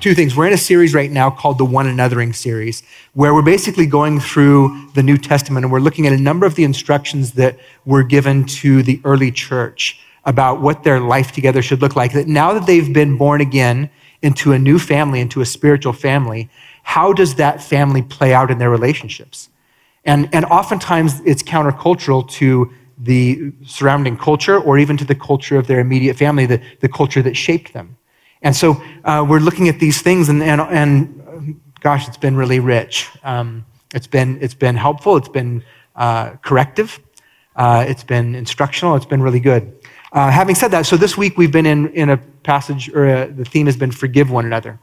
Two things. We're in a series right now called the One Anothering series, where we're basically going through the New Testament and we're looking at a number of the instructions that were given to the early church about what their life together should look like. That now that they've been born again into a new family, into a spiritual family, how does that family play out in their relationships? And, and oftentimes it's countercultural to the surrounding culture or even to the culture of their immediate family, the, the culture that shaped them. And so uh, we're looking at these things, and, and, and gosh, it's been really rich. Um, it's, been, it's been helpful, it's been uh, corrective, uh, it's been instructional, it's been really good. Uh, having said that, so this week we've been in, in a passage, or a, uh, the theme has been forgive one another.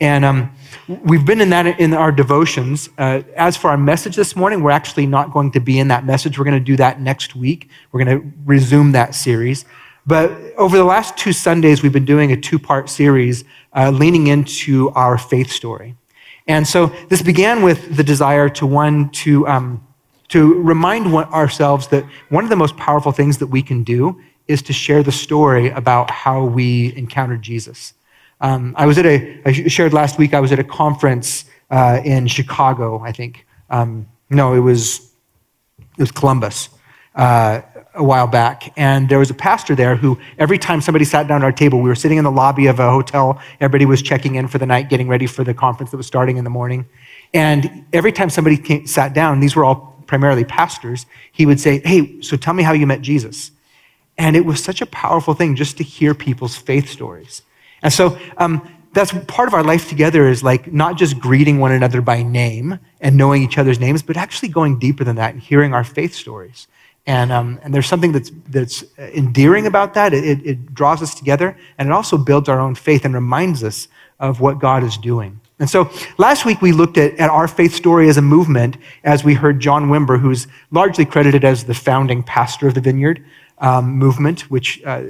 And um, we've been in that in our devotions. Uh, as for our message this morning, we're actually not going to be in that message. We're going to do that next week. We're going to resume that series. But over the last two Sundays, we've been doing a two part series uh, leaning into our faith story. And so this began with the desire to one, to, um, to remind ourselves that one of the most powerful things that we can do is to share the story about how we encountered Jesus. Um, I was at a, I shared last week, I was at a conference uh, in Chicago, I think. Um, no, it was, it was Columbus. Uh, a while back, and there was a pastor there who, every time somebody sat down at our table, we were sitting in the lobby of a hotel, everybody was checking in for the night, getting ready for the conference that was starting in the morning. And every time somebody came, sat down, these were all primarily pastors, he would say, Hey, so tell me how you met Jesus. And it was such a powerful thing just to hear people's faith stories. And so, um, that's part of our life together is like not just greeting one another by name and knowing each other's names, but actually going deeper than that and hearing our faith stories. And, um, and there's something that's, that's endearing about that. It, it draws us together, and it also builds our own faith and reminds us of what God is doing. And so last week we looked at, at our faith story as a movement as we heard John Wimber, who's largely credited as the founding pastor of the Vineyard um, movement, which uh,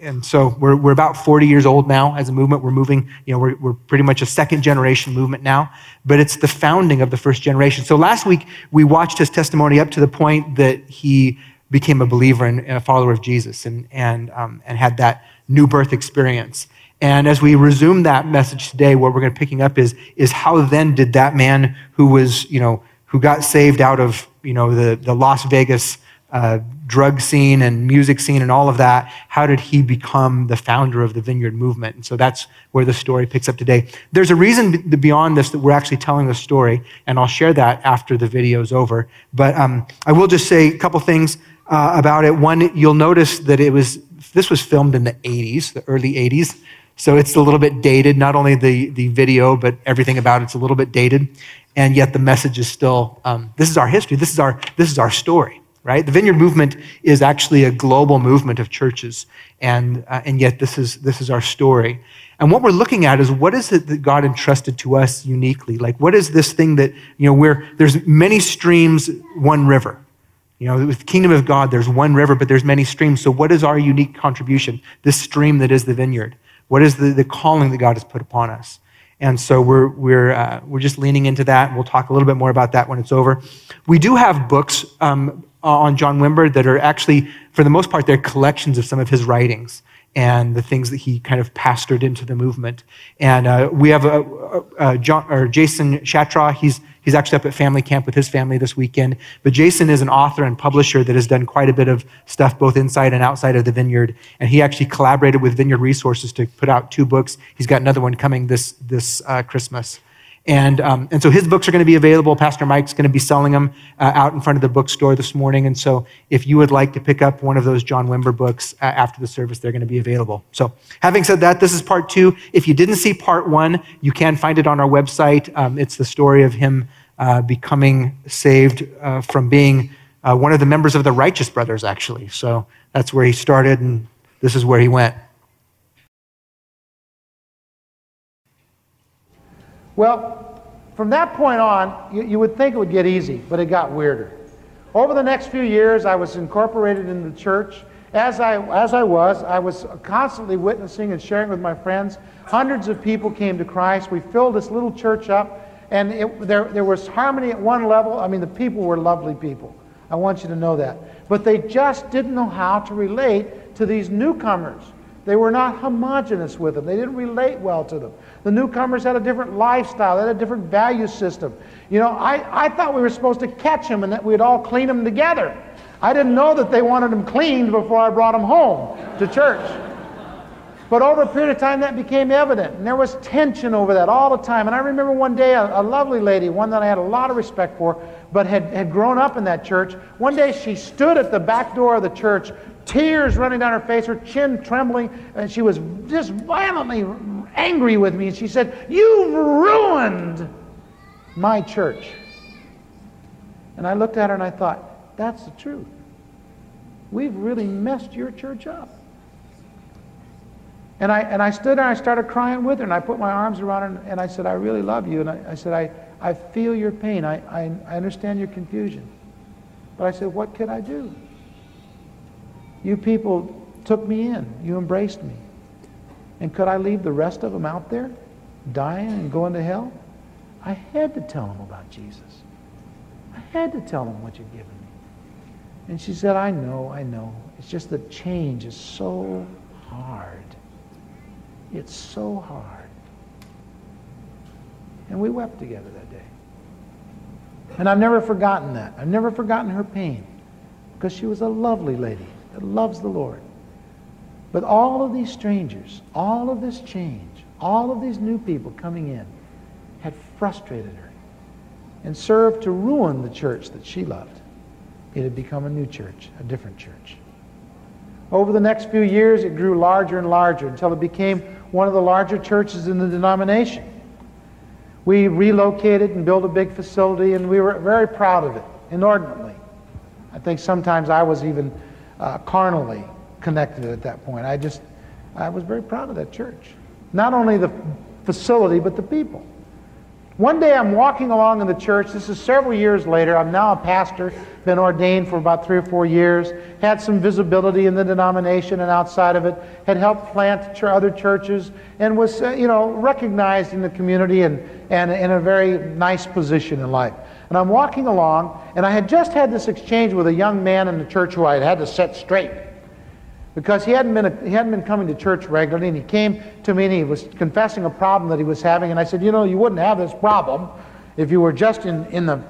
and so we're, we're about 40 years old now as a movement. We're moving, you know, we're, we're pretty much a second generation movement now, but it's the founding of the first generation. So last week we watched his testimony up to the point that he became a believer and, a follower of Jesus and, and, um, and had that new birth experience. And as we resume that message today, what we're going to be picking up is, is how then did that man who was, you know, who got saved out of, you know, the, the Las Vegas uh, drug scene and music scene and all of that, how did he become the founder of the Vineyard movement? And so that's where the story picks up today. There's a reason beyond this that we're actually telling the story, and I'll share that after the video is over. But um, I will just say a couple things uh, about it. One, you'll notice that it was this was filmed in the 80s, the early 80s. So it's a little bit dated, not only the, the video, but everything about it's a little bit dated. And yet the message is still um, this is our history, this is our, this is our story right? The Vineyard movement is actually a global movement of churches, and, uh, and yet this is, this is our story. And what we're looking at is what is it that God entrusted to us uniquely? Like, what is this thing that, you know, where there's many streams, one river. You know, with the kingdom of God, there's one river, but there's many streams. So what is our unique contribution? This stream that is the vineyard. What is the, the calling that God has put upon us? And so we're, we're, uh, we're just leaning into that. We'll talk a little bit more about that when it's over. We do have books um, on John Wimber that are actually, for the most part, they're collections of some of his writings and the things that he kind of pastored into the movement. And uh, we have a, a, a John, or Jason Chatraw. He's, he's actually up at family camp with his family this weekend. But Jason is an author and publisher that has done quite a bit of stuff both inside and outside of the vineyard. And he actually collaborated with Vineyard Resources to put out two books. He's got another one coming this, this uh, Christmas. And, um, and so his books are going to be available. Pastor Mike's going to be selling them uh, out in front of the bookstore this morning. And so if you would like to pick up one of those John Wimber books uh, after the service, they're going to be available. So having said that, this is part two. If you didn't see part one, you can find it on our website. Um, it's the story of him uh, becoming saved uh, from being uh, one of the members of the Righteous Brothers, actually. So that's where he started, and this is where he went. Well, from that point on, you, you would think it would get easy, but it got weirder. Over the next few years, I was incorporated in the church. As I, as I was, I was constantly witnessing and sharing with my friends. Hundreds of people came to Christ. We filled this little church up, and it, there, there was harmony at one level. I mean, the people were lovely people. I want you to know that. But they just didn't know how to relate to these newcomers. They were not homogenous with them. They didn't relate well to them. The newcomers had a different lifestyle, they had a different value system. You know, I, I thought we were supposed to catch them and that we'd all clean them together. I didn't know that they wanted them cleaned before I brought them home to church. But over a period of time, that became evident. And there was tension over that all the time. And I remember one day, a, a, lovely lady, one that I had a lot of respect for, but had, had grown up in that church. One day, she stood at the back door of the church, tears running down her face, her chin trembling, and she was just violently angry with me. And she said, You've ruined my church. And I looked at her and I thought, that's the truth. We've really messed your church up. And I, and I stood there and I started crying with her and I put my arms around her and, and I said, I really love you. And I, I said, I, I feel your pain. I, I, I understand your confusion. But I said, what could I do? You people took me in. You embraced me. And could I leave the rest of them out there dying and going to hell? I had to tell them about Jesus. I had to tell them what you've given me. And she said, I know, I know. It's just that change is so hard. It's so hard. And we wept together that day. And I've never forgotten that. I've never forgotten her pain because she was a lovely lady that loves the Lord. But all of these strangers, all of this change, all of these new people coming in had frustrated her and served to ruin the church that she loved it had become a new church, a different church. Over the next few years, it grew larger and larger until it became one of the larger churches in the denomination. We relocated and built a big facility, and we were very proud of it, inordinately. I think sometimes I was even uh, carnally connected at that point. I just, I was very proud of that church. Not only the facility, but the people. One day I'm walking along in the church. This is several years later. I'm now a pastor, been ordained for about three or four years, had some visibility in the denomination and outside of it, had helped plant other churches, and was, uh, you know, recognized in the community and, and in a very nice position in life. And I'm walking along, and I had just had this exchange with a young man in the church who I had had to set straight because he hadn't, been a, he hadn't been coming to church regularly, and he came to me and he was confessing a problem that he was having. And I said, You know, you wouldn't have this problem if you were just in, in the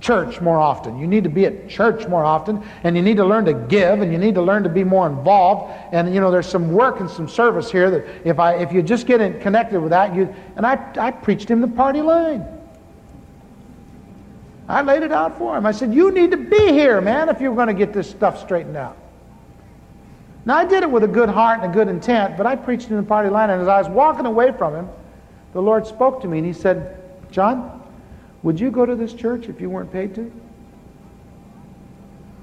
church more often. You need to be at church more often, and you need to learn to give, and you need to learn to be more involved. And you know, there's some work and some service here that if I if you just get in, connected with that, you and I I preached him the party line. I laid it out for him. I said, You need to be here, man, if you're going to get this stuff straightened out. Now, I did it with a good heart and a good intent, but I preached in the party line, and as I was walking away from him, the Lord spoke to me and he said, John, would you go to this church if you weren't paid to?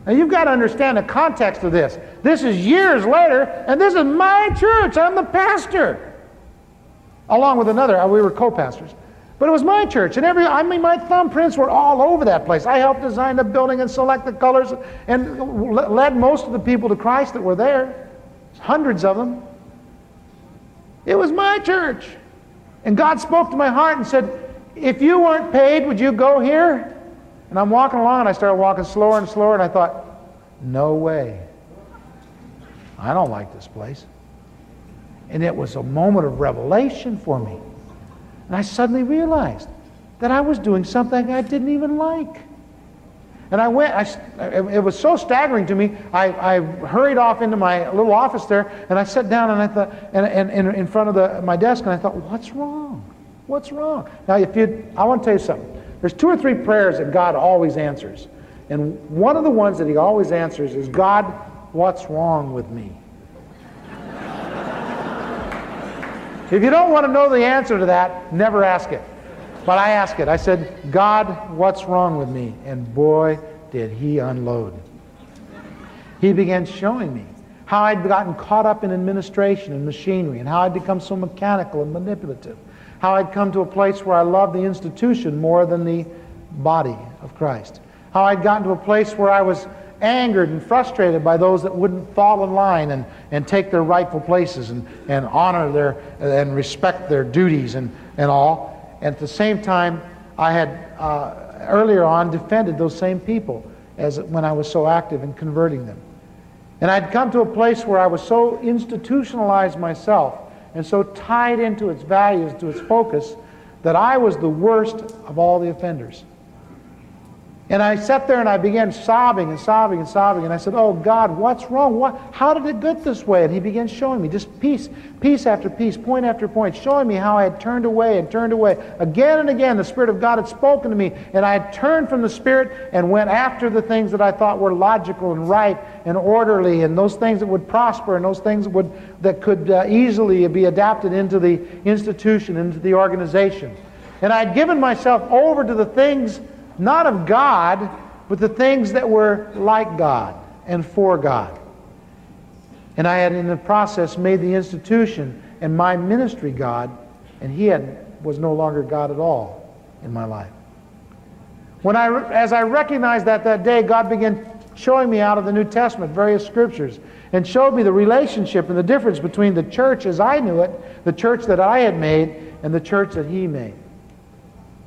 Now, you've got to understand the context of this. This is years later, and this is my church. I'm the pastor. Along with another, uh, we were co pastors. But it was my church, and every I mean, my thumbprints were all over that place. I helped design the building and select the colors, and led most of the people to Christ that were there, hundreds of them. It was my church, and God spoke to my heart and said, "If you weren't paid, would you go here?" And I'm walking along, and I started walking slower and slower, and I thought, "No way! I don't like this place." And it was a moment of revelation for me. And I suddenly realized that I was doing something I didn't even like. And I went, I, it was so staggering to me, I, I hurried off into my little office there, and I sat down and I thought, and, and, and in front of the, my desk, and I thought, what's wrong? What's wrong? Now, if you, I want to tell you something. There's two or three prayers that God always answers. And one of the ones that he always answers is, God, what's wrong with me? If you don't want to know the answer to that, never ask it. But I ask it. I said, God, what's wrong with me? And boy, did he unload. He began showing me how I'd gotten caught up in administration and machinery and how I'd become so mechanical and manipulative. how I'd come to a place where I loved the institution more than the body of Christ, how I'd gotten to a place where I was angered and frustrated by those that wouldn't fall in line and, and take their rightful places and, and honor their and respect their duties and, and all. And at the same time, I had uh, earlier on defended those same people as when I was so active in converting them. And I'd come to a place where I was so institutionalized myself and so tied into its values, to its focus, that I was the worst of all the offenders. And I sat there and I began sobbing and sobbing and sobbing. And I said, Oh God, what's wrong? What, how did it get this way? And he began showing me just piece, piece after piece, point after point, showing me how I had turned away and turned away. Again and again, the Spirit of God had spoken to me. And I had turned from the Spirit and went after the things that I thought were logical and right and orderly and those things that would prosper and those things that, would, that could uh, easily be adapted into the institution, into the organization. And I had given myself over to the things not of God, but the things that were like God and for God. And I had, in the process, made the institution and my ministry God, and He had, was no longer God at all in my life. When I, as I recognized that that day, God began showing me out of the New Testament various scriptures and showed me the relationship and the difference between the church as I knew it, the church that I had made, and the church that He made.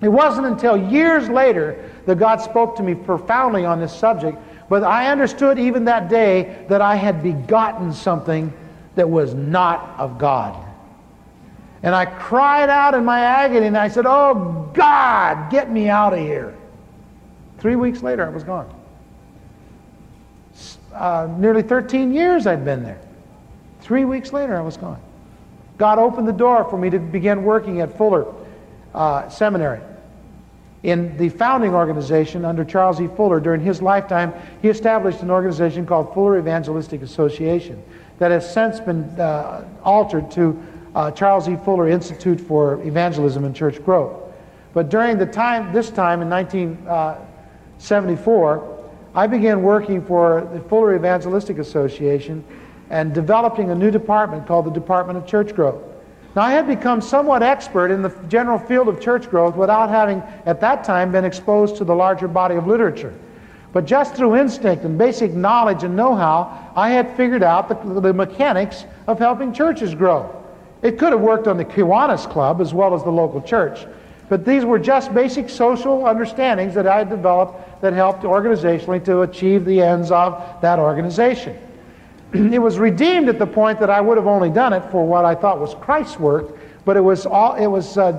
It wasn't until years later that God spoke to me profoundly on this subject, but I understood even that day that I had begotten something that was not of God. And I cried out in my agony and I said, Oh God, get me out of here. Three weeks later, I was gone. Uh, nearly 13 years I'd been there. Three weeks later, I was gone. God opened the door for me to begin working at Fuller uh, Seminary in the founding organization under Charles E. Fuller during his lifetime, he established an organization called Fuller Evangelistic Association that has since been uh, altered to uh, Charles E. Fuller Institute for Evangelism and Church Growth. But during the time, this time in 1974, uh, I began working for the Fuller Evangelistic Association and developing a new department called the Department of Church Growth. Now, I had become somewhat expert in the general field of church growth without having, at that time, been exposed to the larger body of literature. But just through instinct and basic knowledge and know how, I had figured out the, the mechanics of helping churches grow. It could have worked on the Kiwanis Club as well as the local church. But these were just basic social understandings that I had developed that helped organizationally to achieve the ends of that organization. it was redeemed at the point that I would have only done it for what I thought was Christ's work, but it was, all, it was uh,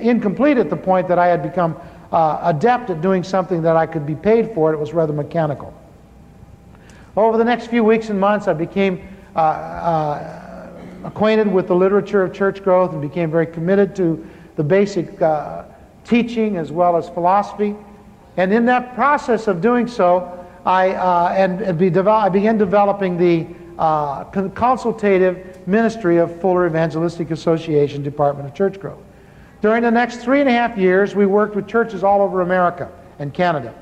incomplete at the point that I had become uh, adept at doing something that I could be paid for. It was rather mechanical. Over the next few weeks and months, I became uh, uh acquainted with the literature of church growth and became very committed to the basic uh, teaching as well as philosophy. And in that process of doing so, I, uh, and, be I began developing the uh, consultative ministry of Fuller Evangelistic Association Department of Church Growth. During the next three and a half years, we worked with churches all over America and Canada,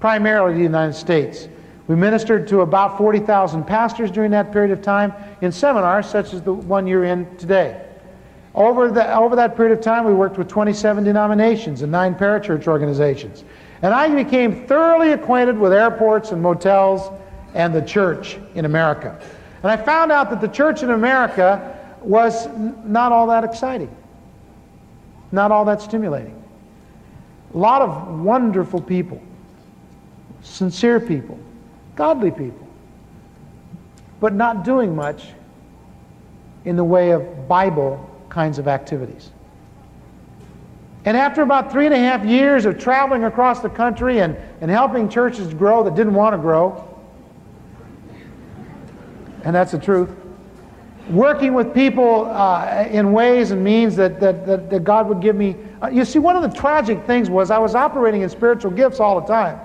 primarily the United States. We ministered to about 40,000 pastors during that period of time in seminars such as the one you're in today. Over, the, over that period of time, we worked with 27 denominations and nine parachurch organizations. And I became thoroughly acquainted with airports and motels and the church in America. And I found out that the church in America was not all that exciting, not all that stimulating. A lot of wonderful people, sincere people, godly people, but not doing much in the way of Bible kinds of activities. And after about three and a half years of traveling across the country and, and helping churches grow that didn't want to grow, and that's the truth, working with people uh, in ways and means that, that, that, that God would give me. Uh, you see, one of the tragic things was I was operating in spiritual gifts all the time.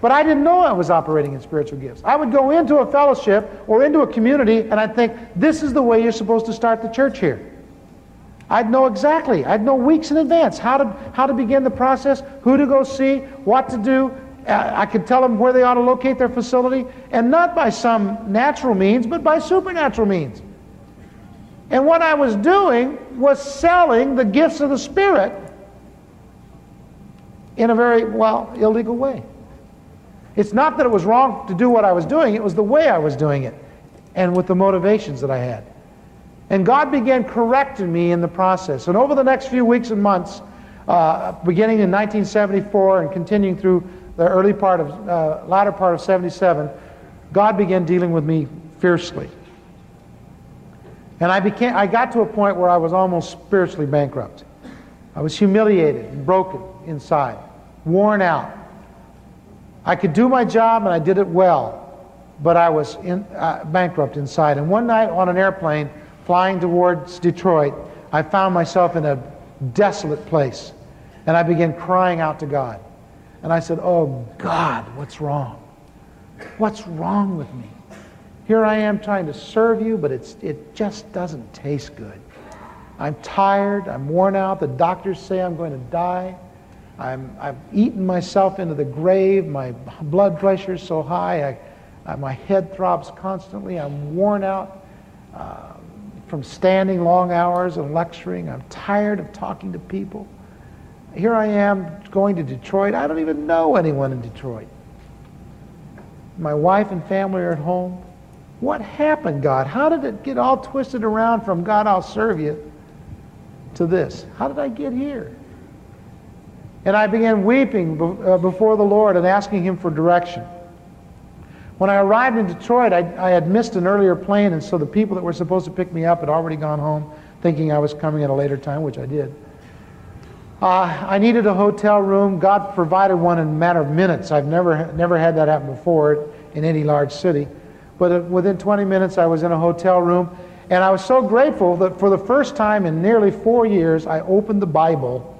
But I didn't know I was operating in spiritual gifts. I would go into a fellowship or into a community and I'd think, this is the way you're supposed to start the church here. I'd know exactly. I'd know weeks in advance how to, how to begin the process, who to go see, what to do. Uh, I could tell them where they ought to locate their facility, and not by some natural means, but by supernatural means. And what I was doing was selling the gifts of the Spirit in a very, well, illegal way. It's not that it was wrong to do what I was doing, it was the way I was doing it and with the motivations that I had. And God began correcting me in the process. And over the next few weeks and months, uh, beginning in 1974 and continuing through the early part of, uh, latter part of 77, God began dealing with me fiercely. And I, became, I got to a point where I was almost spiritually bankrupt. I was humiliated and broken inside, worn out. I could do my job and I did it well, but I was in, uh, bankrupt inside. And one night on an airplane flying towards Detroit, I found myself in a desolate place. And I began crying out to God. And I said, Oh God, what's wrong? What's wrong with me? Here I am trying to serve you, but it's, it just doesn't taste good. I'm tired. I'm worn out. The doctors say I'm going to die. I'm, I've eaten myself into the grave. My blood pressure is so high. I, I, my head throbs constantly. I'm worn out uh, from standing long hours and lecturing. I'm tired of talking to people. Here I am going to Detroit. I don't even know anyone in Detroit. My wife and family are at home. What happened, God? How did it get all twisted around from God, I'll serve you, to this? How did I get here? And I began weeping uh, before the Lord and asking Him for direction. When I arrived in Detroit, I, I, had missed an earlier plane, and so the people that were supposed to pick me up had already gone home, thinking I was coming at a later time, which I did. Uh, I needed a hotel room. God provided one in a matter of minutes. I've never, never had that happen before in any large city. But uh, within 20 minutes, I was in a hotel room. And I was so grateful that for the first time in nearly four years, I opened the Bible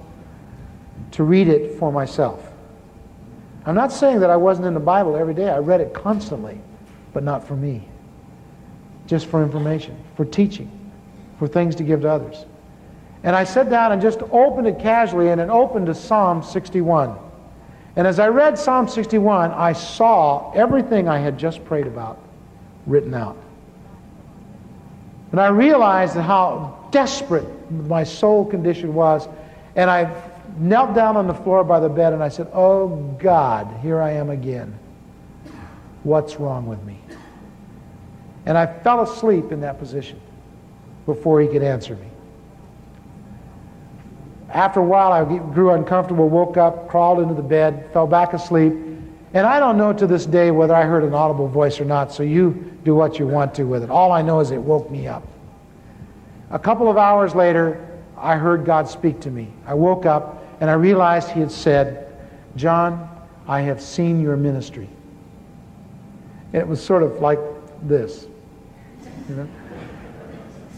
to read it for myself. I'm not saying that I wasn't in the Bible every day. I read it constantly, but not for me. Just for information, for teaching, for things to give to others. And I sat down and just opened it casually, and it opened to Psalm 61. And as I read Psalm 61, I saw everything I had just prayed about written out. And I realized how desperate my soul condition was, and I knelt down on the floor by the bed and I said, Oh God, here I am again. What's wrong with me? And I fell asleep in that position before he could answer me. After a while, I grew uncomfortable, woke up, crawled into the bed, fell back asleep. And I don't know to this day whether I heard an audible voice or not, so you do what you want to with it. All I know is it woke me up. A couple of hours later, I heard God speak to me. I woke up and I realized he had said, John, I have seen your ministry. And it was sort of like this. You, know?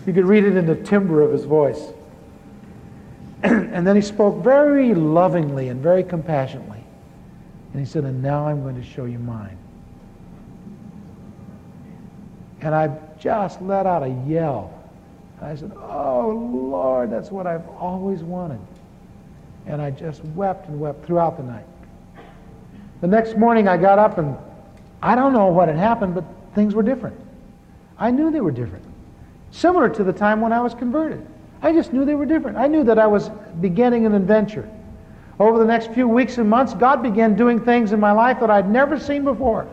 you could read it in the timbre of his voice. and then he spoke very lovingly and very compassionately. And he said, And now I'm going to show you mine. And I just let out a yell. I said, Oh, Lord, that's what I've always wanted. And I just wept and wept throughout the night. The next morning I got up and I don't know what had happened, but things were different. I knew they were different. Similar to the time when I was converted. I just knew they were different. I knew that I was beginning an adventure. Over the next few weeks and months, God began doing things in my life that I'd never seen before.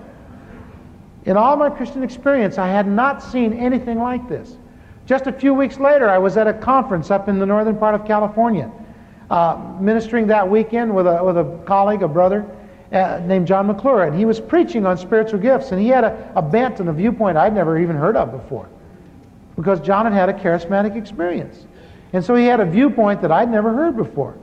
In all my Christian experience, I had not seen anything like this. Just a few weeks later, I was at a conference up in the northern part of California uh, ministering that weekend with a, with a colleague, a brother uh, named John McClure, and he was preaching on spiritual gifts, and he had a, a bent and a viewpoint I'd never even heard of before because John had had a charismatic experience. And so he had a viewpoint that I'd never heard before.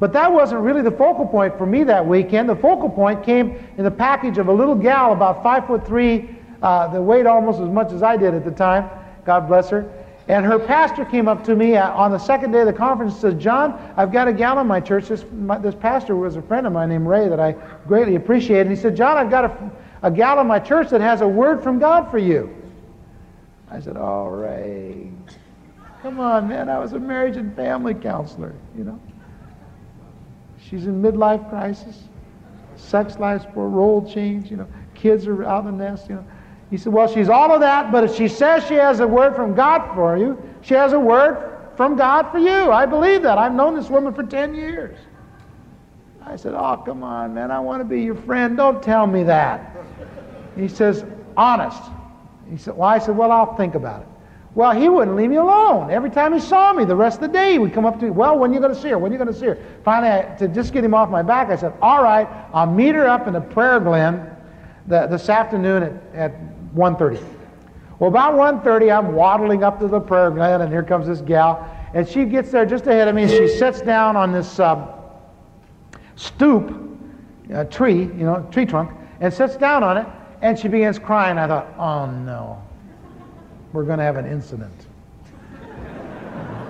But that wasn't really the focal point for me that weekend. The focal point came in the package of a little gal about five foot three, uh, that weighed almost as much as I did at the time. God bless her. And her pastor came up to me uh, on the second day of the conference and said, John, I've got a gal in my church. This, my, this pastor was a friend of mine named Ray that I greatly appreciate. And he said, John, I've got a, a gal in my church that has a word from God for you. I said, Oh, Ray, come on, man. I was a marriage and family counselor, you know. She's in midlife crisis, sex life's for role change, you know. Kids are out of the nest, you know. He said, Well, she's all of that, but if she says she has a word from God for you, she has a word from God for you. I believe that. I've known this woman for 10 years. I said, Oh, come on, man. I want to be your friend. Don't tell me that. He says, Honest. He said, Well, I said, Well, I'll think about it. Well, he wouldn't leave me alone. Every time he saw me, the rest of the day, he would come up to me, Well, when are you going to see her? When are you going to see her? Finally, I, to just get him off my back, I said, All right, I'll meet her up in the prayer glen the, this afternoon at, at 1.30. Well, about 1.30, I'm waddling up to the prayer glen, and here comes this gal. And she gets there just ahead of me, and she sits down on this uh, stoop, a tree, you know, tree trunk, and sits down on it, and she begins crying. I thought, oh no, we're going to have an incident.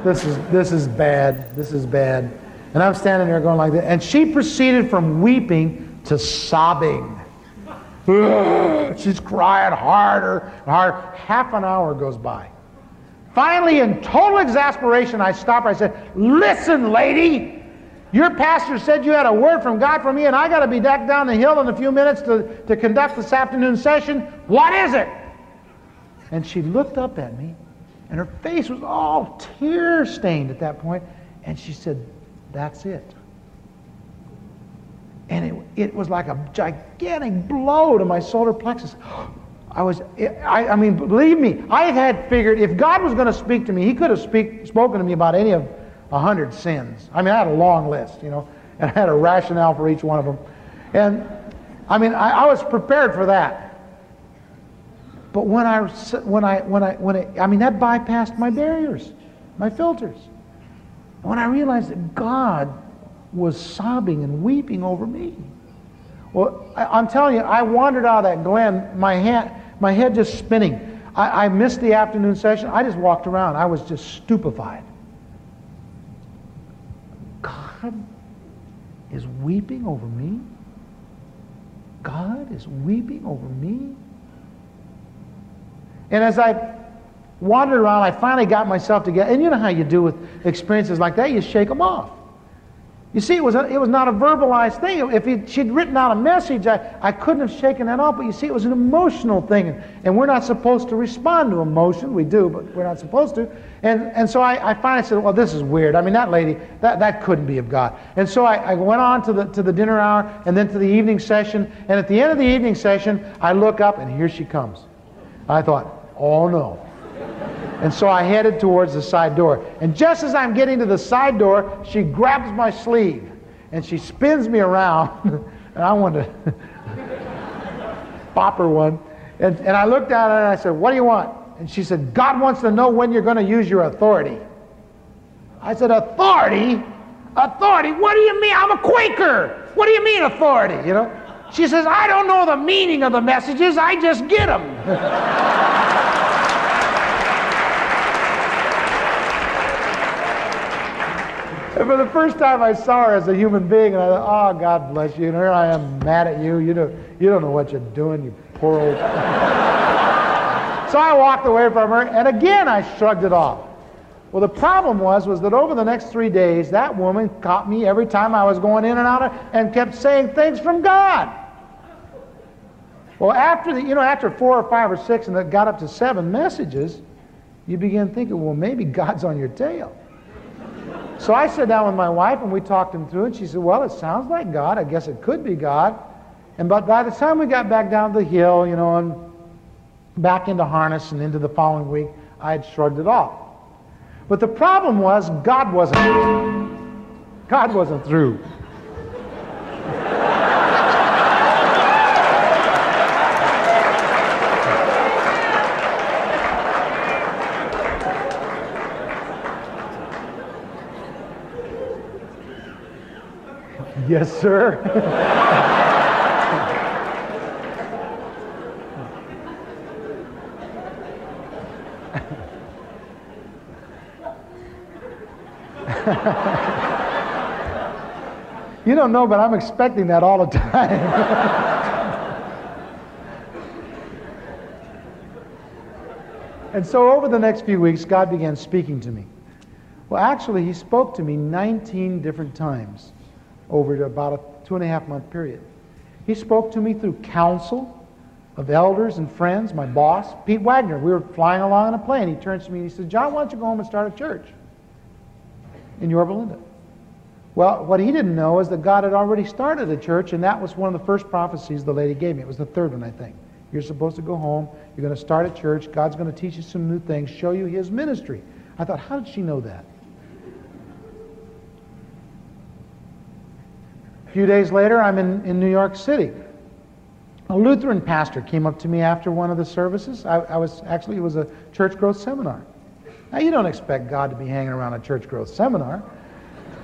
this is this is bad. This is bad. And I'm standing there going like that, and she proceeded from weeping to sobbing. She's crying harder and harder. Half an hour goes by. Finally, in total exasperation, I stop her. I said, Listen, lady, your pastor said you had a word from God for me, and I got to be back down the hill in a few minutes to, to conduct this afternoon session. What is it? And she looked up at me, and her face was all tear stained at that point, and she said, That's it. And it, it was like a gigantic blow to my solar plexus. I was, I, I mean, believe me, I had figured if God was going to speak to me, He could have speak, spoken to me about any of a hundred sins. I mean, I had a long list, you know, and I had a rationale for each one of them. And I mean, I, I was prepared for that. But when I, when I, when I, when I, I mean, that bypassed my barriers, my filters. When I realized that God was sobbing and weeping over me. Well, I, am telling you, I wandered out of that glen, my, hand, my head just spinning. I, I missed the afternoon session. I just walked around. I was just stupefied. God is weeping over me? God is weeping over me? And as I wandered around, I finally got myself together. And you know how you do with experiences like that, you shake them off. You see, it was, a, it was not a verbalized thing. If he, she'd written out a message, I, I couldn't have shaken that off. But you see, it was an emotional thing. And we're not supposed to respond to emotion. We do, but we're not supposed to. And, and so I, I finally said, well, this is weird. I mean, that lady, that, that couldn't be of God. And so I, I went on to the, to the dinner hour and then to the evening session. And at the end of the evening session, I look up and here she comes. I thought, oh no. And so I headed towards the side door. And just as I'm getting to the side door, she grabs my sleeve and she spins me around. and I want to pop her one. And, and I looked at her and I said, What do you want? And she said, God wants to know when you're going to use your authority. I said, Authority? Authority? What do you mean? I'm a Quaker. What do you mean, authority? You know? She says, I don't know the meaning of the messages, I just get them. And for the first time, I saw her as a human being, and I thought, oh, God bless you. And here I am mad at you. You don't, you don't know what you're doing, you poor old. so I walked away from her, and again I shrugged it off. Well, the problem was, was that over the next three days, that woman caught me every time I was going in and out of, and kept saying things from God. Well, after the, you know, after four or five or six, and it got up to seven messages, you begin thinking, well, maybe God's on your tail. So I sat down with my wife and we talked him through, and she said, Well, it sounds like God. I guess it could be God. And but by the time we got back down the hill, you know, and back into harness and into the following week, I had shrugged it off. But the problem was God wasn't God wasn't through. Yes, sir. you don't know, but I'm expecting that all the time. and so over the next few weeks, God began speaking to me. Well, actually, He spoke to me 19 different times over about a two and a half month period. He spoke to me through counsel. of elders and friends, my boss, Pete Wagner. We were flying along in a plane. He turns to me and he says, John, why don't you go home and start a church in Yorba Linda? Well, what he didn't know is that God had already started a church, and that was one of the first prophecies the lady gave me. It was the third one, I think. You're supposed to go home. You're going to start a church. God's going to teach you some new things, show you his ministry. I thought, how did she know that? Few days later, I'm in, in New York City. A Lutheran pastor came up to me after one of the services. I, I was actually, it was a church growth seminar. Now, you don't expect God to be hanging around a church growth seminar.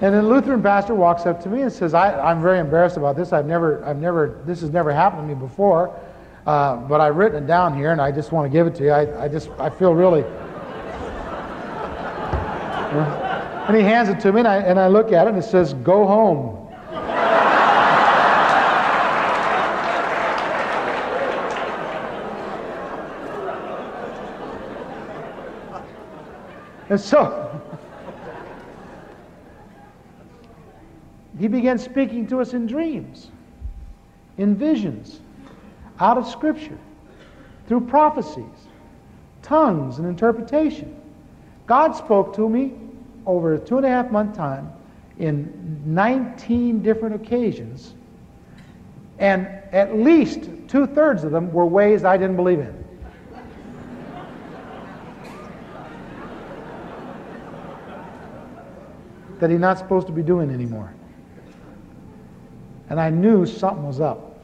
And then Lutheran pastor walks up to me and says, I, am very embarrassed about this. I've never, I've never, this has never happened to me before, uh, but I've written it down here and I just want to give it to you. I, I just, I feel really. and he hands it to me and I, and I look at it and it says, Go home. And so, he began speaking to us in dreams, in visions, out of Scripture, through prophecies, tongues, and interpretation. God spoke to me over a two and a half month time in 19 different occasions, and at least two thirds of them were ways I didn't believe in. That he's not supposed to be doing anymore. And I knew something was up.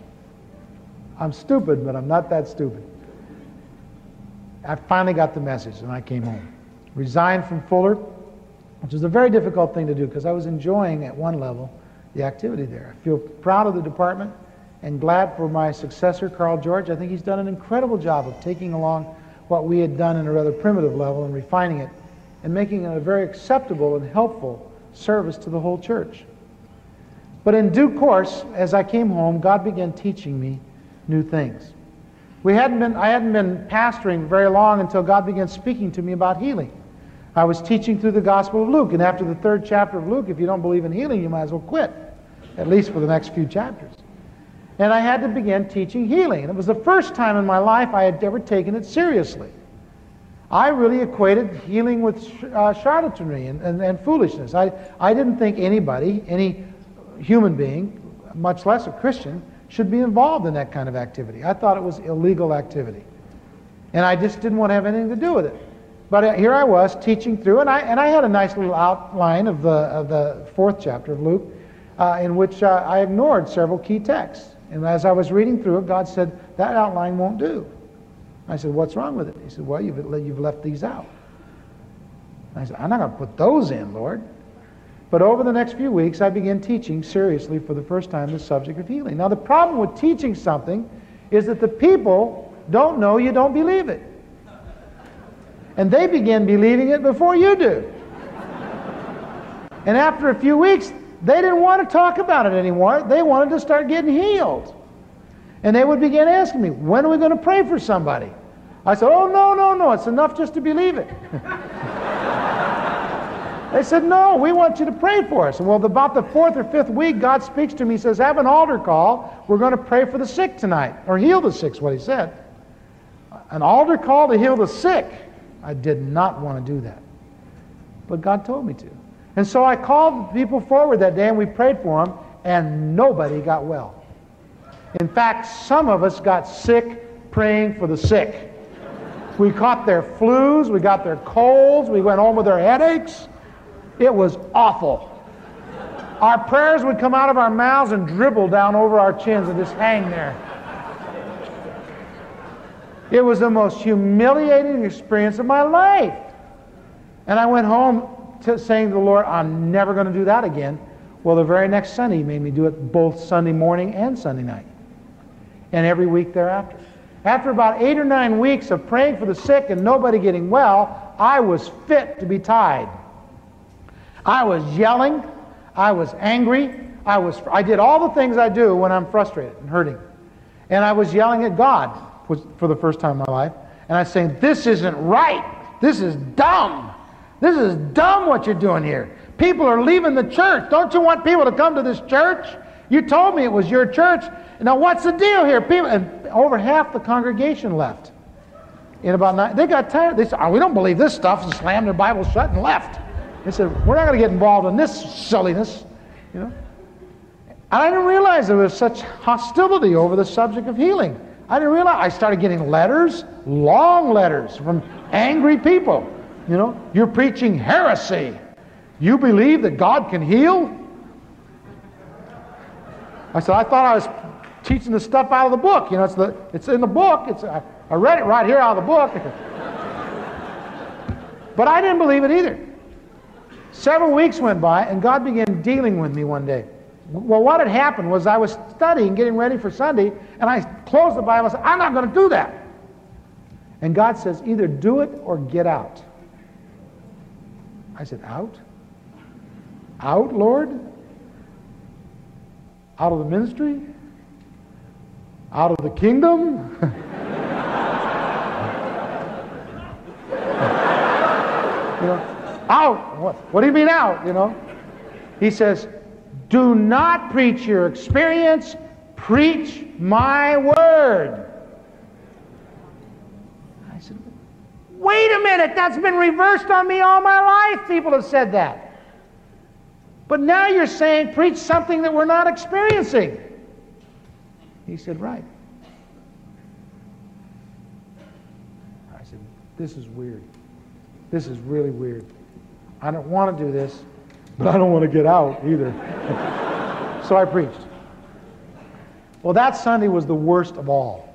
I'm stupid, but I'm not that stupid. I finally got the message and I came home. Resigned from Fuller, which was a very difficult thing to do because I was enjoying at one level the activity there. I feel proud of the department and glad for my successor, Carl George. I think he's done an incredible job of taking along what we had done in a rather primitive level and refining it and making it a very acceptable and helpful service to the whole church. But in due course, as I came home, God began teaching me new things. We hadn't been, I hadn't been pastoring very long until God began speaking to me about healing. I was teaching through the Gospel of Luke, and after the third chapter of Luke, if you don't believe in healing, you might as well quit, at least for the next few chapters. And I had to begin teaching healing. And it was the first time in my life I had ever taken it seriously. I really equated healing with uh, charlatanry and, and, and, foolishness. I, I didn't think anybody, any human being, much less a Christian, should be involved in that kind of activity. I thought it was illegal activity. And I just didn't want to have anything to do with it. But uh, here I was teaching through, and I, and I had a nice little outline of the, of the fourth chapter of Luke, uh, in which uh, I ignored several key texts. And as I was reading through it, God said, That outline won't do. I said, What's wrong with it? He said, Well, you've, you've left these out. I said, I'm not going to put those in, Lord. But over the next few weeks, I began teaching seriously for the first time the subject of healing. Now, the problem with teaching something is that the people don't know you don't believe it. And they begin believing it before you do. And after a few weeks, they didn't want to talk about it anymore. They wanted to start getting healed. And they would begin asking me, when are we going to pray for somebody? I said, oh, no, no, no, it's enough just to believe it. they said, no, we want you to pray for us. And well, about the fourth or fifth week, God speaks to me. He says, have an altar call. We're going to pray for the sick tonight, or heal the sick, is what he said. An altar call to heal the sick. I did not want to do that. But God told me to. And so I called people forward that day and we prayed for them, and nobody got well. In fact, some of us got sick praying for the sick. We caught their flus, we got their colds, we went home with our headaches. It was awful. Our prayers would come out of our mouths and dribble down over our chins and just hang there. It was the most humiliating experience of my life. And I went home to saying to the Lord, I'm never going to do that again. Well, the very next Sunday, He made me do it both Sunday morning and Sunday night and every week thereafter. After about eight or nine weeks of praying for the sick and nobody getting well, I was fit to be tied. I was yelling. I was angry. I, was, I did all the things I do when I'm frustrated and hurting. And I was yelling at God for the first time in my life. And I was saying, This isn't right. This is dumb. This is dumb what you're doing here. People are leaving the church. Don't you want people to come to this church? You told me it was your church. Now, what's the deal here? People, and over half the congregation left. In about nine, they got tired. They said, oh, "We don't believe this stuff," and slammed their Bibles shut and left. They said, "We're not going to get involved in this silliness," you know. And I didn't realize there was such hostility over the subject of healing. I didn't realize. I started getting letters, long letters from angry people. You know, you're preaching heresy. You believe that God can heal? I said, I thought I was teaching the stuff out of the book. You know, it's, the, it's in the book. It's, I, I read it right here out of the book. but I didn't believe it either. Several weeks went by, and God began dealing with me one day. Well, what had happened was I was studying, getting ready for Sunday, and I closed the Bible and said, I'm not going to do that. And God says, either do it or get out. I said, out? Out, Lord? Out of the ministry? Out of the kingdom? you know, out. What, what do you mean out? You know? He says, do not preach your experience, preach my word. I said, wait a minute, that's been reversed on me all my life. People have said that. But now you're saying preach something that we're not experiencing. He said, right. I said, this is weird. This is really weird. I don't want to do this, but I don't want to get out either. so I preached. Well, that Sunday was the worst of all.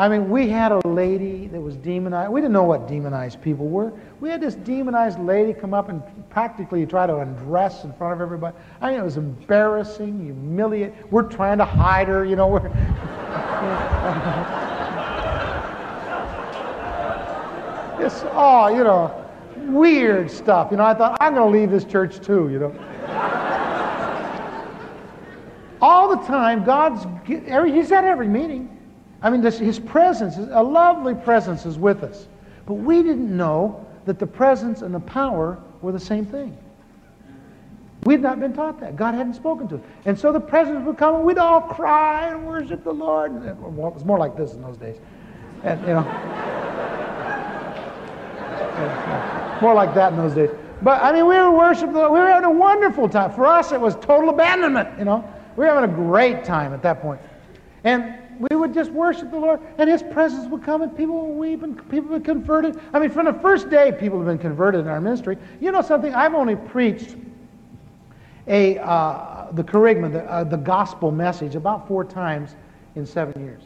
I mean, we had a lady that was demonized. We didn't know what demonized people were. We had this demonized lady come up and practically try to undress in front of everybody. I mean, it was embarrassing, humiliating. We're trying to hide her, you know. We're, it's all, you know, weird stuff. You know, I thought, I'm going to leave this church too, you know. all the time, God's, every, he's at every meeting. I mean, this, his presence, a lovely presence is with us. But we didn't know that the presence and the power were the same thing. We'd not been taught that. God hadn't spoken to us. And so the presence would come and we'd all cry and worship the Lord. Well, it was more like this in those days. And, you know, more like that in those days. But, I mean, we were worshiping the Lord. We were having a wonderful time. For us, it was total abandonment, you know. We were having a great time at that point. And would just worship the Lord, and His presence would come, and people would weep, and people would be converted. I mean, from the first day, people have been converted in our ministry. You know something? I've only preached a uh, the kerygma, the, uh, the gospel message, about four times in seven years.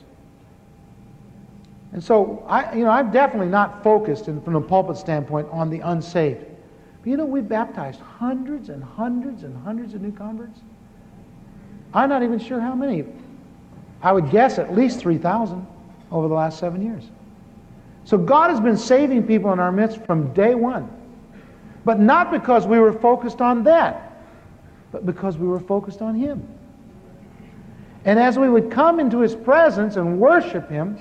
And so, I, you know, I'm definitely not focused in, from a pulpit standpoint on the unsaved. But you know, we've baptized hundreds and hundreds and hundreds of new converts. I'm not even sure how many. I would guess at least 3,000 over the last seven years. So God has been saving people in our midst from day one. But not because we were focused on that, but because we were focused on Him. And as we would come into His presence and worship Him,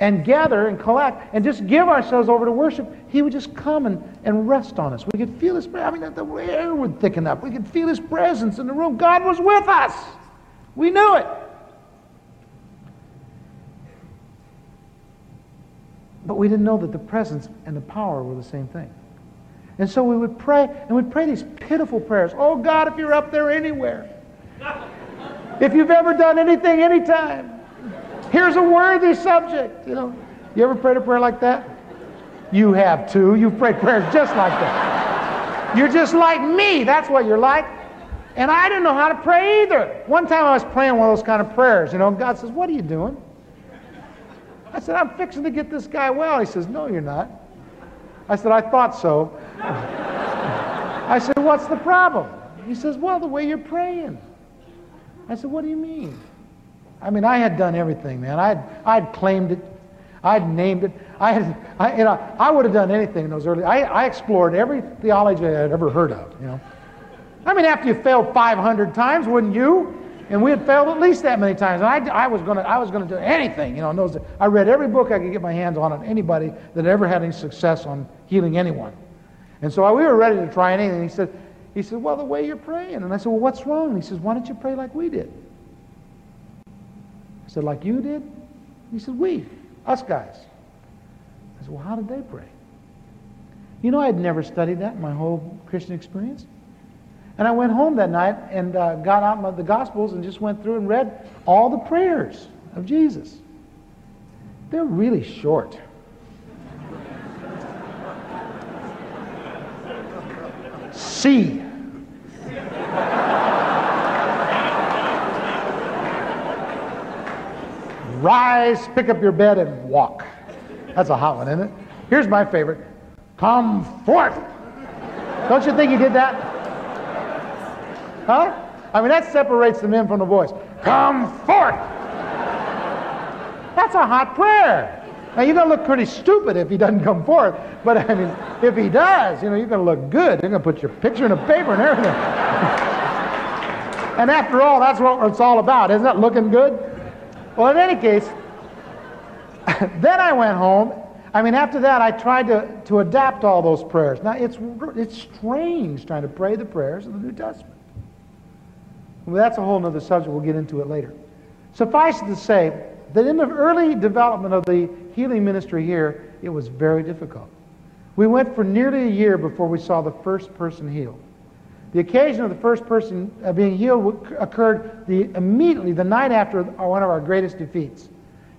and gather and collect and just give ourselves over to worship, He would just come and, and rest on us. We could feel His presence. I mean, the air would thicken up. We could feel His presence in the room. God was with us. We knew it. But we didn't know that the presence and the power were the same thing. And so we would pray, and we'd pray these pitiful prayers. Oh God, if you're up there anywhere, if you've ever done anything, anytime, here's a worthy subject. You know, you ever prayed a prayer like that? You have too. You've prayed prayers just like that. You're just like me. That's what you're like. And I didn't know how to pray either. One time I was praying one of those kind of prayers, you know, God says, What are you doing? I said, I'm fixing to get this guy well. He says, No, you're not. I said, I thought so. I said, What's the problem? He says, Well, the way you're praying. I said, What do you mean? I mean, I had done everything, man. I'd, I'd claimed it. I'd named it. I, had, I, you know, I would have done anything in those early. I, I explored every theology I had ever heard of. You know, I mean, after you failed 500 times, wouldn't you? And we had failed at least that many times. And I, I was going to do anything, you know. Those, I read every book I could get my hands on on anybody that ever had any success on healing anyone. And so I, we were ready to try anything. He said, he said, well, the way you're praying. And I said, well, what's wrong? And he says, why don't you pray like we did? I said, Like you did? He said, We, us guys. I said, Well, how did they pray? You know, I'd never studied that in my whole Christian experience. And I went home that night and uh, got out the Gospels and just went through and read all the prayers of Jesus. They're really short. C. Rise, pick up your bed, and walk. That's a hot one, isn't it? Here's my favorite. Come forth. Don't you think he did that? Huh? I mean, that separates the men from the boys. Come forth. That's a hot prayer. Now, you're going to look pretty stupid if he doesn't come forth. But, I mean, if he does, you know, you're going to look good. You're going to put your picture in a paper and everything. and after all, that's what it's all about. Isn't that looking good? Well, in any case, then I went home. I mean, after that, I tried to, to adapt all those prayers. Now, it's, it's strange trying to pray the prayers of the New Testament. Well, that's a whole other subject. We'll get into it later. Suffice it to say that in the early development of the healing ministry here, it was very difficult. We went for nearly a year before we saw the first person healed. The occasion of the first person uh, being healed occurred the, immediately the night after one of our greatest defeats.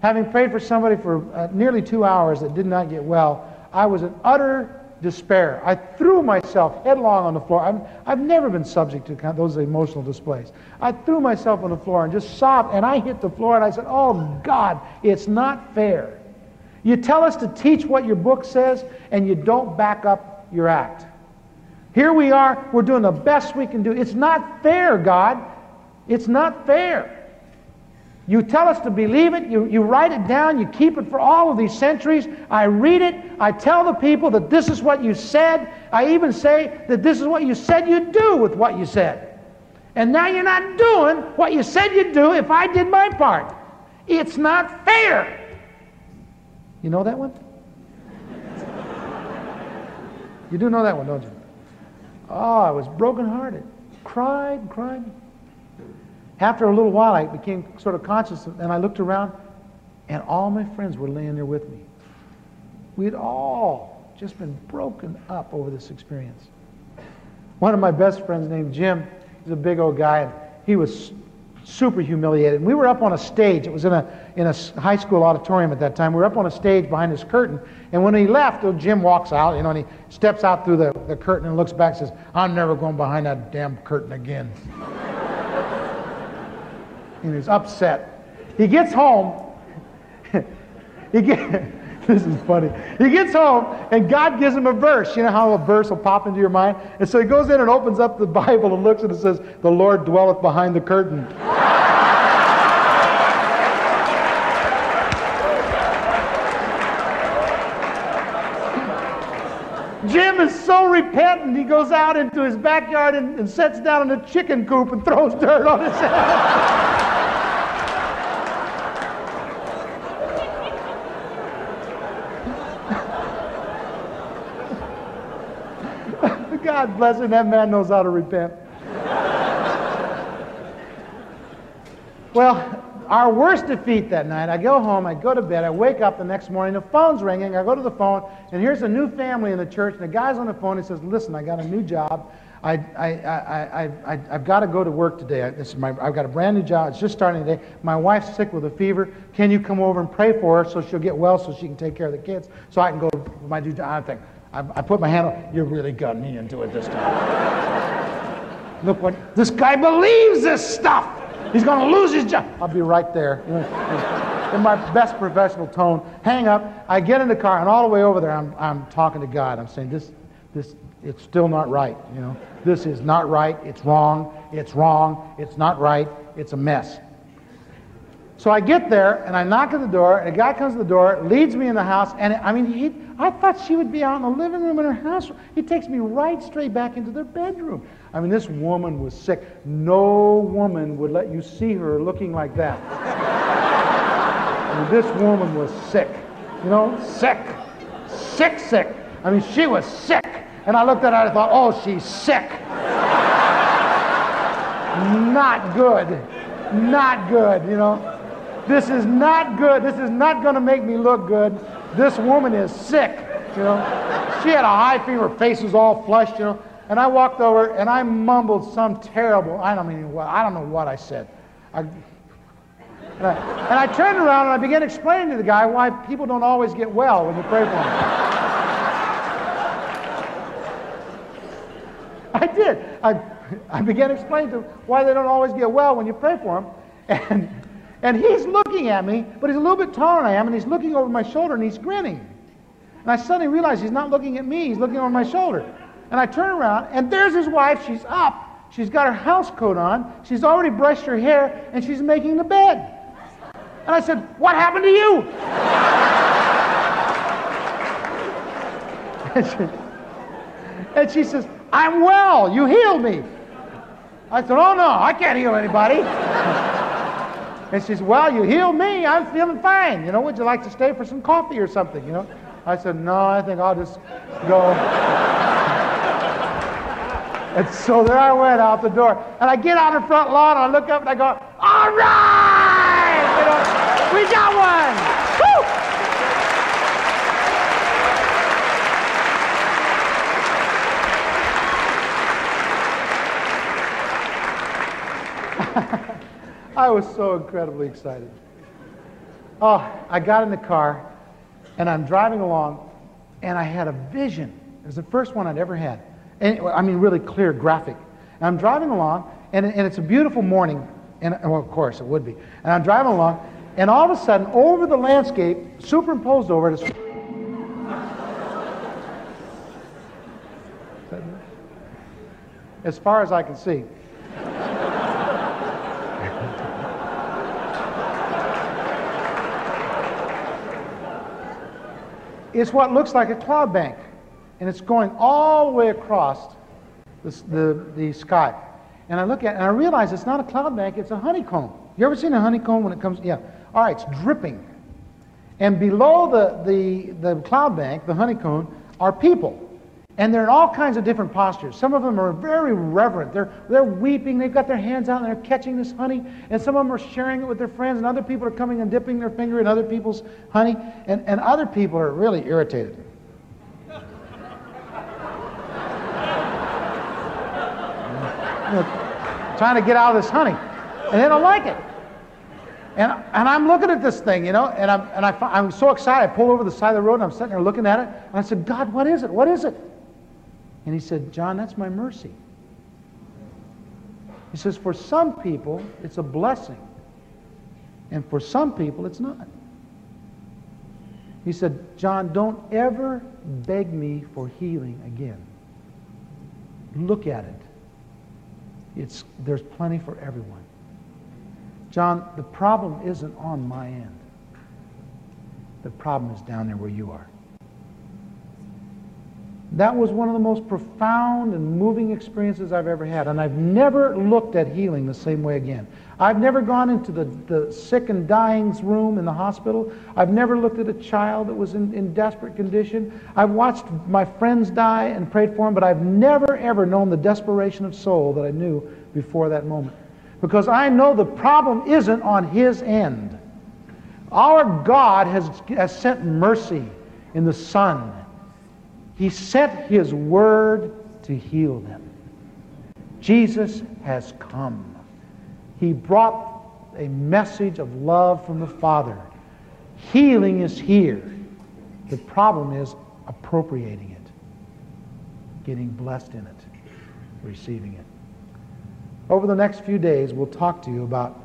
Having prayed for somebody for uh, nearly two hours that did not get well, I was in utter despair. I threw myself headlong on the floor. I've, I've never been subject to those emotional displays. I threw myself on the floor and just sobbed, and I hit the floor and I said, Oh God, it's not fair. You tell us to teach what your book says, and you don't back up your act. Here we are, we're doing the best we can do. It's not fair, God. It's not fair. You tell us to believe it, you, you write it down, you keep it for all of these centuries. I read it, I tell the people that this is what you said. I even say that this is what you said you'd do with what you said. And now you're not doing what you said you'd do if I did my part. It's not fair. You know that one? you do know that one, don't you? Oh, I was brokenhearted. Cried, cried. After a little while, I became sort of conscious, and I looked around, and all my friends were laying there with me. We had all just been broken up over this experience. One of my best friends named Jim, he's a big old guy, and he was super humiliated. And we were up on a stage. It was in a, in a high school auditorium at that time. We were up on a stage behind this curtain. And when he left, oh, Jim walks out, you know, and he steps out through the, the curtain and looks back and says, I'm never going behind that damn curtain again. And he's upset. He gets home. he gets. This is funny. He gets home and God gives him a verse. You know how a verse will pop into your mind? And so he goes in and opens up the Bible and looks and it says, The Lord dwelleth behind the curtain. Jim is so repentant, he goes out into his backyard and, and down in a chicken coop and throws dirt on his head. God bless him, that man knows how to repent. well, our worst defeat that night, I go home, I go to bed, I wake up the next morning, the phone's ringing, I go to the phone, and here's a new family in the church, and the guy's on the phone, he says, listen, I got a new job. I, I, I, I, I, have got to go to work today. This is my, I've got a brand new job. It's just starting today. My wife's sick with a fever. Can you come over and pray for her so she'll get well so she can take care of the kids so I can go to my new job? I think, I, I put my hand on, you're really got me into it this time. Look what, this guy believes this stuff. He's going to lose his job. I'll be right there. In my best professional tone, hang up. I get in the car, and all the way over there, I'm, I'm talking to God. I'm saying, this, this, it's still not right. You know, this is not right. It's wrong. It's wrong. It's not right. It's a mess. So I get there and I knock at the door, and a guy comes to the door, leads me in the house, and I mean, he, I thought she would be out in the living room in her house. He takes me right straight back into their bedroom. I mean, this woman was sick. No woman would let you see her looking like that. I mean, this woman was sick. You know, sick. Sick, sick. I mean, she was sick. And I looked at her and I thought, oh, she's sick. Not good. Not good, you know. This is not good. This is not going to make me look good. This woman is sick, you know. She had a high fever, face was all flushed, you know. And I walked over and I mumbled some terrible, I don't mean what, I don't know what I said. I, and, I, and I turned around and I began explaining to the guy why people don't always get well when you pray for them. I did. I, I began explaining to him why they don't always get well when you pray for them. And, and he's looking at me, but he's a little bit taller than I am, and he's looking over my shoulder and he's grinning. And I suddenly realize he's not looking at me, he's looking over my shoulder. And I turn around, and there's his wife. She's up. She's got her house coat on. She's already brushed her hair, and she's making the bed. And I said, What happened to you? and, she, and she says, I'm well. You healed me. I said, Oh, no, I can't heal anybody. and she says, Well, you healed me. I'm feeling fine. You know, would you like to stay for some coffee or something? You know? I said, No, I think I'll just go. and so there I went out the door. And I get out on the front lawn and I look up and I go, All right! You know, we got one! I was so incredibly excited. Oh, I got in the car and I'm driving along and I had a vision. It was the first one I'd ever had. And, I mean, really clear, graphic. And I'm driving along and, and it's a beautiful morning. And, well, of course, it would be. And I'm driving along and all of a sudden, over the landscape, superimposed over it, is as far as I can see. It's what looks like a cloud bank, and it's going all the way across the, the, the sky. And I look at it, and I realize it's not a cloud bank, it's a honeycomb. You ever seen a honeycomb when it comes? Yeah. All right, it's dripping. And below the, the, the cloud bank, the honeycomb, are people. And they're in all kinds of different postures. Some of them are very reverent. They're, they're weeping. They've got their hands out and they're catching this honey. And some of them are sharing it with their friends. And other people are coming and dipping their finger in other people's honey. And, and other people are really irritated. you know, trying to get out of this honey. And they don't like it. And, and I'm looking at this thing, you know, and, I'm, and I, I'm so excited. I pull over the side of the road and I'm sitting there looking at it. And I said, God, what is it? What is it? And he said, John, that's my mercy. He says, for some people, it's a blessing. And for some people, it's not. He said, John, don't ever beg me for healing again. Look at it. It's, there's plenty for everyone. John, the problem isn't on my end. The problem is down there where you are. That was one of the most profound and moving experiences I've ever had. And I've never looked at healing the same way again. I've never gone into the, the sick and dying's room in the hospital. I've never looked at a child that was in, in desperate condition. I've watched my friends die and prayed for them, but I've never, ever known the desperation of soul that I knew before that moment. Because I know the problem isn't on his end. Our God has, has sent mercy in the Son he sent His word to heal them. Jesus has come. He brought a message of love from the Father. Healing is here. The problem is appropriating it, getting blessed in it, receiving it. Over the next few days, we'll talk to you about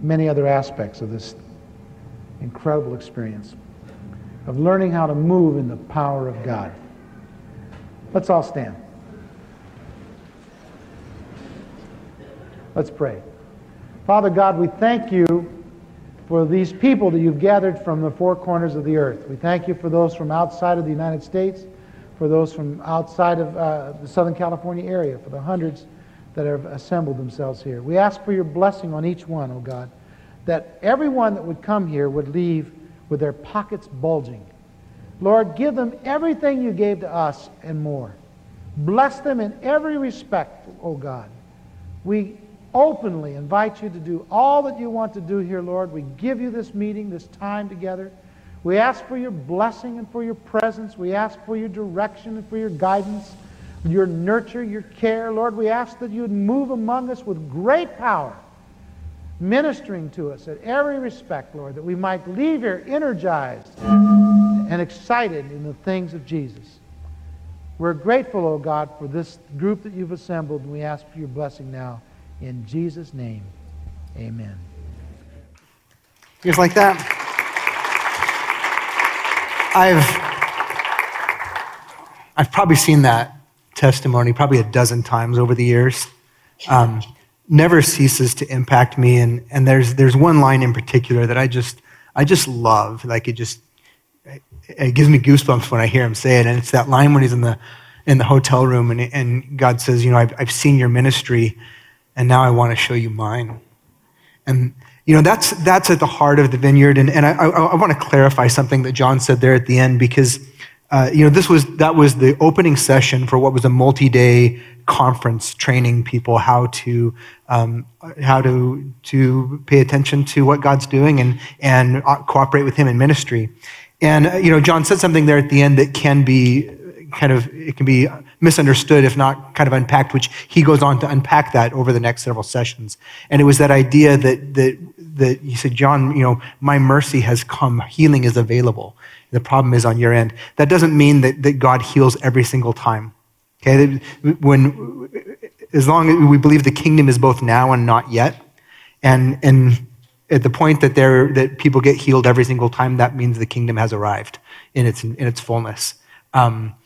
many other aspects of this incredible experience of learning how to move in the power of God. Let's all stand. Let's pray. Father God, we thank you for these people that you've gathered from the four corners of the earth. We thank you for those from outside of the United States, for those from outside of uh, the Southern California area, for the hundreds that have assembled themselves here. We ask for your blessing on each one, O oh God, that everyone that would come here would leave with their pockets bulging. Lord, give them everything you gave to us and more. Bless them in every respect, O oh God. We openly invite you to do all that you want to do here, Lord. We give you this meeting, this time together. We ask for your blessing and for your presence. We ask for your direction and for your guidance, your nurture, your care. Lord, we ask that you would move among us with great power, ministering to us at every respect, Lord, that we might leave here energized and excited in the things of Jesus. We're grateful, O oh God, for this group that you've assembled, and we ask for your blessing now. In Jesus' name, amen. Just like that. I've, I've probably seen that testimony probably a dozen times over the years. Um, never ceases to impact me. And, and there's, there's one line in particular that I just, I just love. Like it just, it gives me goosebumps when I hear him say it. And it's that line when he's in the, in the hotel room and, and God says, you know, I've, I've seen your ministry and now I want to show you mine. And, you know, that's, that's at the heart of the vineyard. And, and I, I, I want to clarify something that John said there at the end because, uh, you know, this was, that was the opening session for what was a multi-day conference training people how to, um, how to, to pay attention to what God's doing and, and uh, cooperate with him in ministry. And, uh, you know, John said something there at the end that can be kind of, it can be misunderstood, if not kind of unpacked, which he goes on to unpack that over the next several sessions. And it was that idea that, that, that he said, John, you know, my mercy has come, healing is available. The problem is on your end. That doesn't mean that, that God heals every single time. Okay? When, as long as we believe the kingdom is both now and not yet, and, and at the point that, there, that people get healed every single time, that means the kingdom has arrived in its, in its fullness. Um,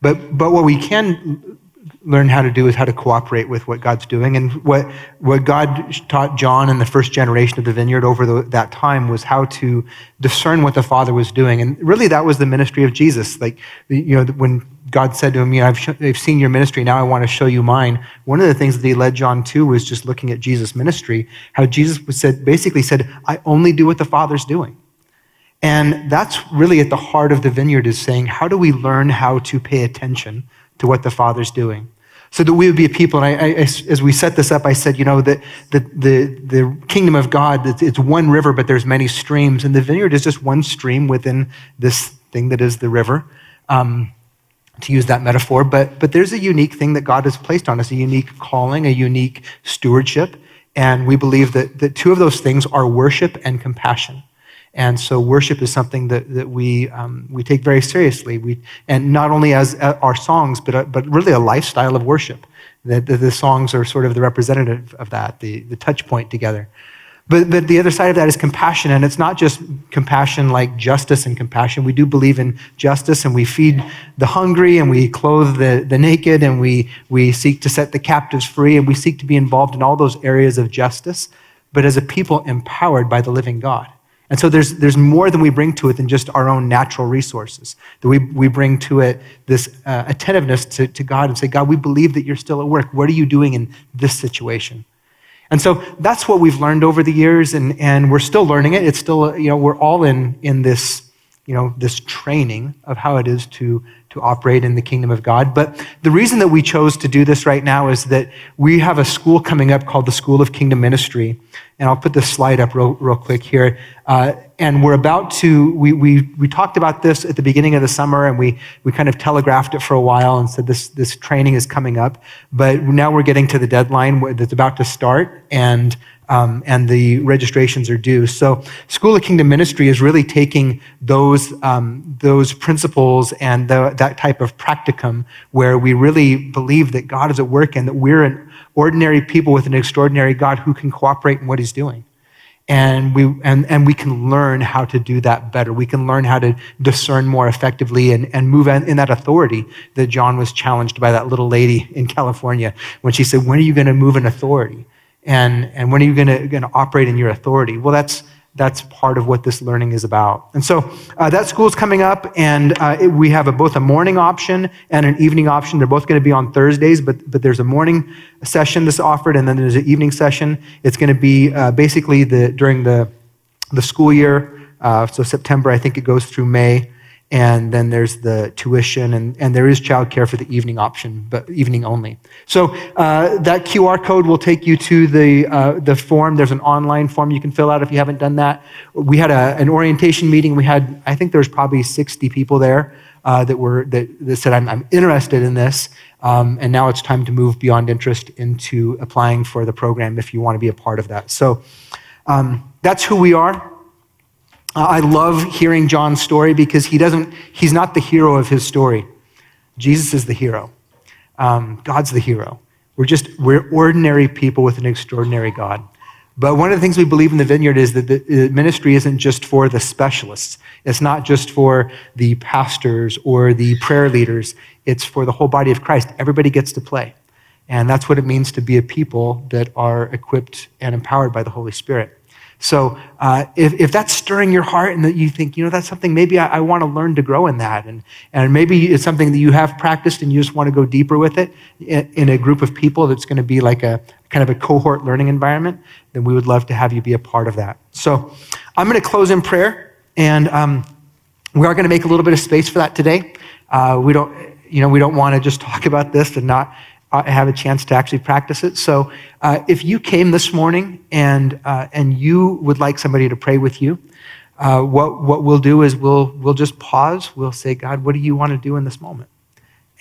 but, but what we can learn how to do is how to cooperate with what God's doing. And what, what God taught John and the first generation of the vineyard over the, that time was how to discern what the Father was doing. And really, that was the ministry of Jesus. Like, you know, when God said to him, you know, I've, sh- I've seen your ministry, now I want to show you mine. One of the things that he led John to was just looking at Jesus' ministry, how Jesus said, basically said, I only do what the Father's doing. And that's really at the heart of the vineyard is saying, how do we learn how to pay attention to what the Father's doing? So that we would be a people, and I, I, as we set this up, I said, you know, that the, the, the kingdom of God, it's one river, but there's many streams, and the vineyard is just one stream within this thing that is the river, um, to use that metaphor. But, but there's a unique thing that God has placed on us, a unique calling, a unique stewardship, and we believe that, that two of those things are worship and compassion. And so worship is something that, that we, um, we take very seriously. We, and not only as uh, our songs, but, uh, but really a lifestyle of worship. That the, the, songs are sort of the representative of that, the, the touch point together. But, but the other side of that is compassion, and it's not just compassion like justice and compassion. We do believe in justice, and we feed the hungry, and we clothe the, the naked, and we, we seek to set the captives free, and we seek to be involved in all those areas of justice, but as a people empowered by the living God. And so there's, there's more than we bring to it than just our own natural resources. That we, we bring to it this uh, attentiveness to, to God and say, God, we believe that you're still at work. What are you doing in this situation? And so that's what we've learned over the years, and, and we're still learning it. It's still, you know, we're all in, in this, you know, this training of how it is to, to operate in the kingdom of God. But the reason that we chose to do this right now is that we have a school coming up called the School of Kingdom Ministry and I'll put this slide up real, real quick here. Uh, and we're about to, we, we, we talked about this at the beginning of the summer and we, we kind of telegraphed it for a while and said this, this training is coming up. But now we're getting to the deadline that's about to start and, um, and the registrations are due. So School of Kingdom Ministry is really taking those, um, those principles and the, that type of practicum where we really believe that God is at work and that we're an ordinary people with an extraordinary God who can cooperate in what he's doing. And we, and, and we can learn how to do that better. We can learn how to discern more effectively and, and move in, in that authority that John was challenged by that little lady in California when she said, When are you going to move in authority? And, and when are you going to operate in your authority? Well, that's, that's part of what this learning is about. And so uh, that school is coming up, and uh, it, we have a, both a morning option and an evening option. They're both going to be on Thursdays, but, but there's a morning session that's offered, and then there's an evening session. It's going to be uh, basically the, during the, the school year, uh, so September, I think it goes through May. And then there's the tuition, and, and there is childcare for the evening option, but evening only. So uh, that QR code will take you to the, uh, the form. There's an online form you can fill out if you haven't done that. We had a, an orientation meeting. We had, I think there was probably 60 people there uh, that, were, that, that said, I'm, I'm interested in this. Um, and now it's time to move beyond interest into applying for the program if you want to be a part of that. So um, that's who we are. I love hearing John's story because he doesn't, he's not the hero of his story. Jesus is the hero. Um, God's the hero. We're just, we're ordinary people with an extraordinary God. But one of the things we believe in the vineyard is that the ministry isn't just for the specialists. It's not just for the pastors or the prayer leaders. It's for the whole body of Christ. Everybody gets to play. And that's what it means to be a people that are equipped and empowered by the Holy Spirit. So uh, if, if that's stirring your heart and that you think, you know, that's something maybe I, I want to learn to grow in that, and, and maybe it's something that you have practiced and you just want to go deeper with it in, in a group of people that's going to be like a kind of a cohort learning environment, then we would love to have you be a part of that. So I'm going to close in prayer, and um, we are going to make a little bit of space for that today. Uh, we don't, you know, we don't want to just talk about this and not have a chance to actually practice it. So uh, if you came this morning and, uh, and you would like somebody to pray with you, uh, what, what we'll do is we'll, we'll just pause. We'll say, God, what do you want to do in this moment?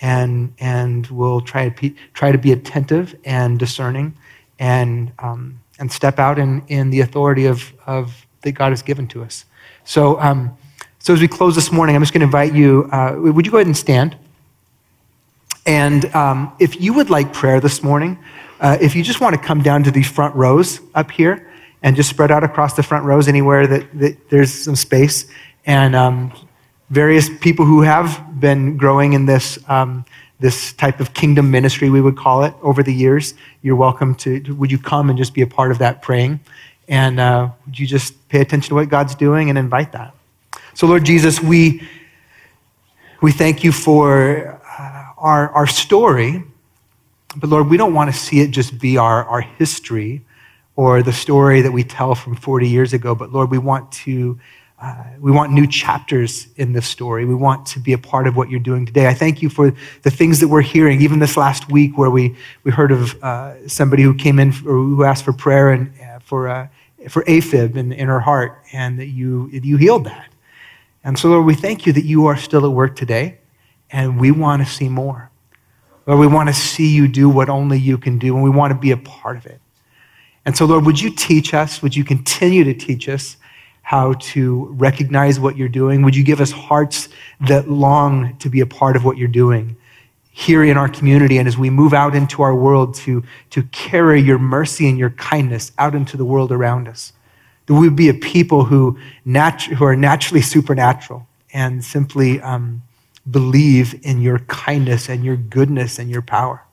And, and we'll try to, be, try to be attentive and discerning and, um, and step out in, in the authority of, of that God has given to us. So, um, so as we close this morning, I'm just going to invite you, uh, would you go ahead and stand? And um, if you would like prayer this morning, uh, if you just want to come down to these front rows up here and just spread out across the front rows anywhere that, that there's some space, and um, various people who have been growing in this, um, this type of kingdom ministry, we would call it, over the years, you're welcome to, would you come and just be a part of that praying? And uh, would you just pay attention to what God's doing and invite that? So, Lord Jesus, we, we thank you for our, our story, but Lord, we don't want to see it just be our, our history or the story that we tell from 40 years ago, but Lord, we want to. Uh, we want new chapters in this story. We want to be a part of what you're doing today. I thank you for the things that we're hearing, even this last week where we, we heard of uh, somebody who came in who asked for prayer and uh, for, uh, for AFib in, in her heart, and that you, you healed that. And so, Lord, we thank you that you are still at work today and we want to see more. Lord, we want to see you do what only you can do, and we want to be a part of it. And so, Lord, would you teach us? Would you continue to teach us how to recognize what you're doing? Would you give us hearts that long to be a part of what you're doing here in our community and as we move out into our world to, to carry your mercy and your kindness out into the world around us? That we would be a people who, natu- who are naturally supernatural and simply um, believe in your kindness and your goodness and your power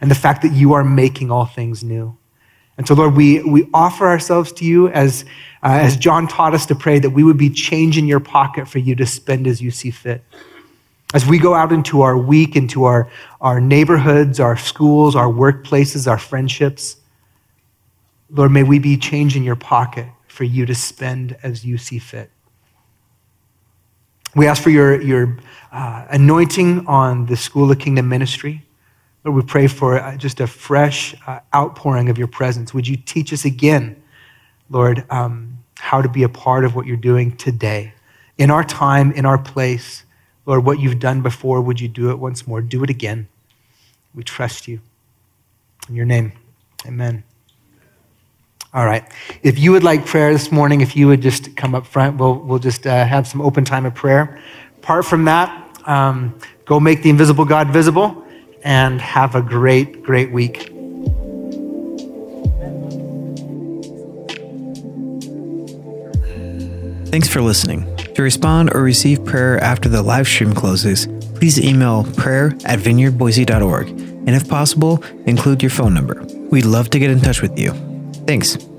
and the fact that you are making all things new. And so, Lord, we, we offer ourselves to you as, uh, as John taught us to pray that we would be change in your pocket for you to spend as you see fit. As we go out into our week, into our, our neighborhoods, our schools, our workplaces, our friendships, Lord, may we be change in your pocket for you to spend as you see fit. We ask for your, your uh, anointing on the School of Kingdom ministry. Lord, we pray for uh, just a fresh uh, outpouring of your presence. Would you teach us again, Lord, um, how to be a part of what you're doing today? In our time, in our place, Lord, what you've done before, would you do it once more? Do it again. We trust you. In your name, amen. All right. If you would like prayer this morning, if you would just come up front, we'll, we'll just uh, have some open time of prayer. Apart from that, um, go make the invisible God visible and have a great, great week. Thanks for listening. To respond or receive prayer after the live stream closes, please email prayer at vineyardboise.org and if possible, include your phone number. We'd love to get in touch with you. Thanks.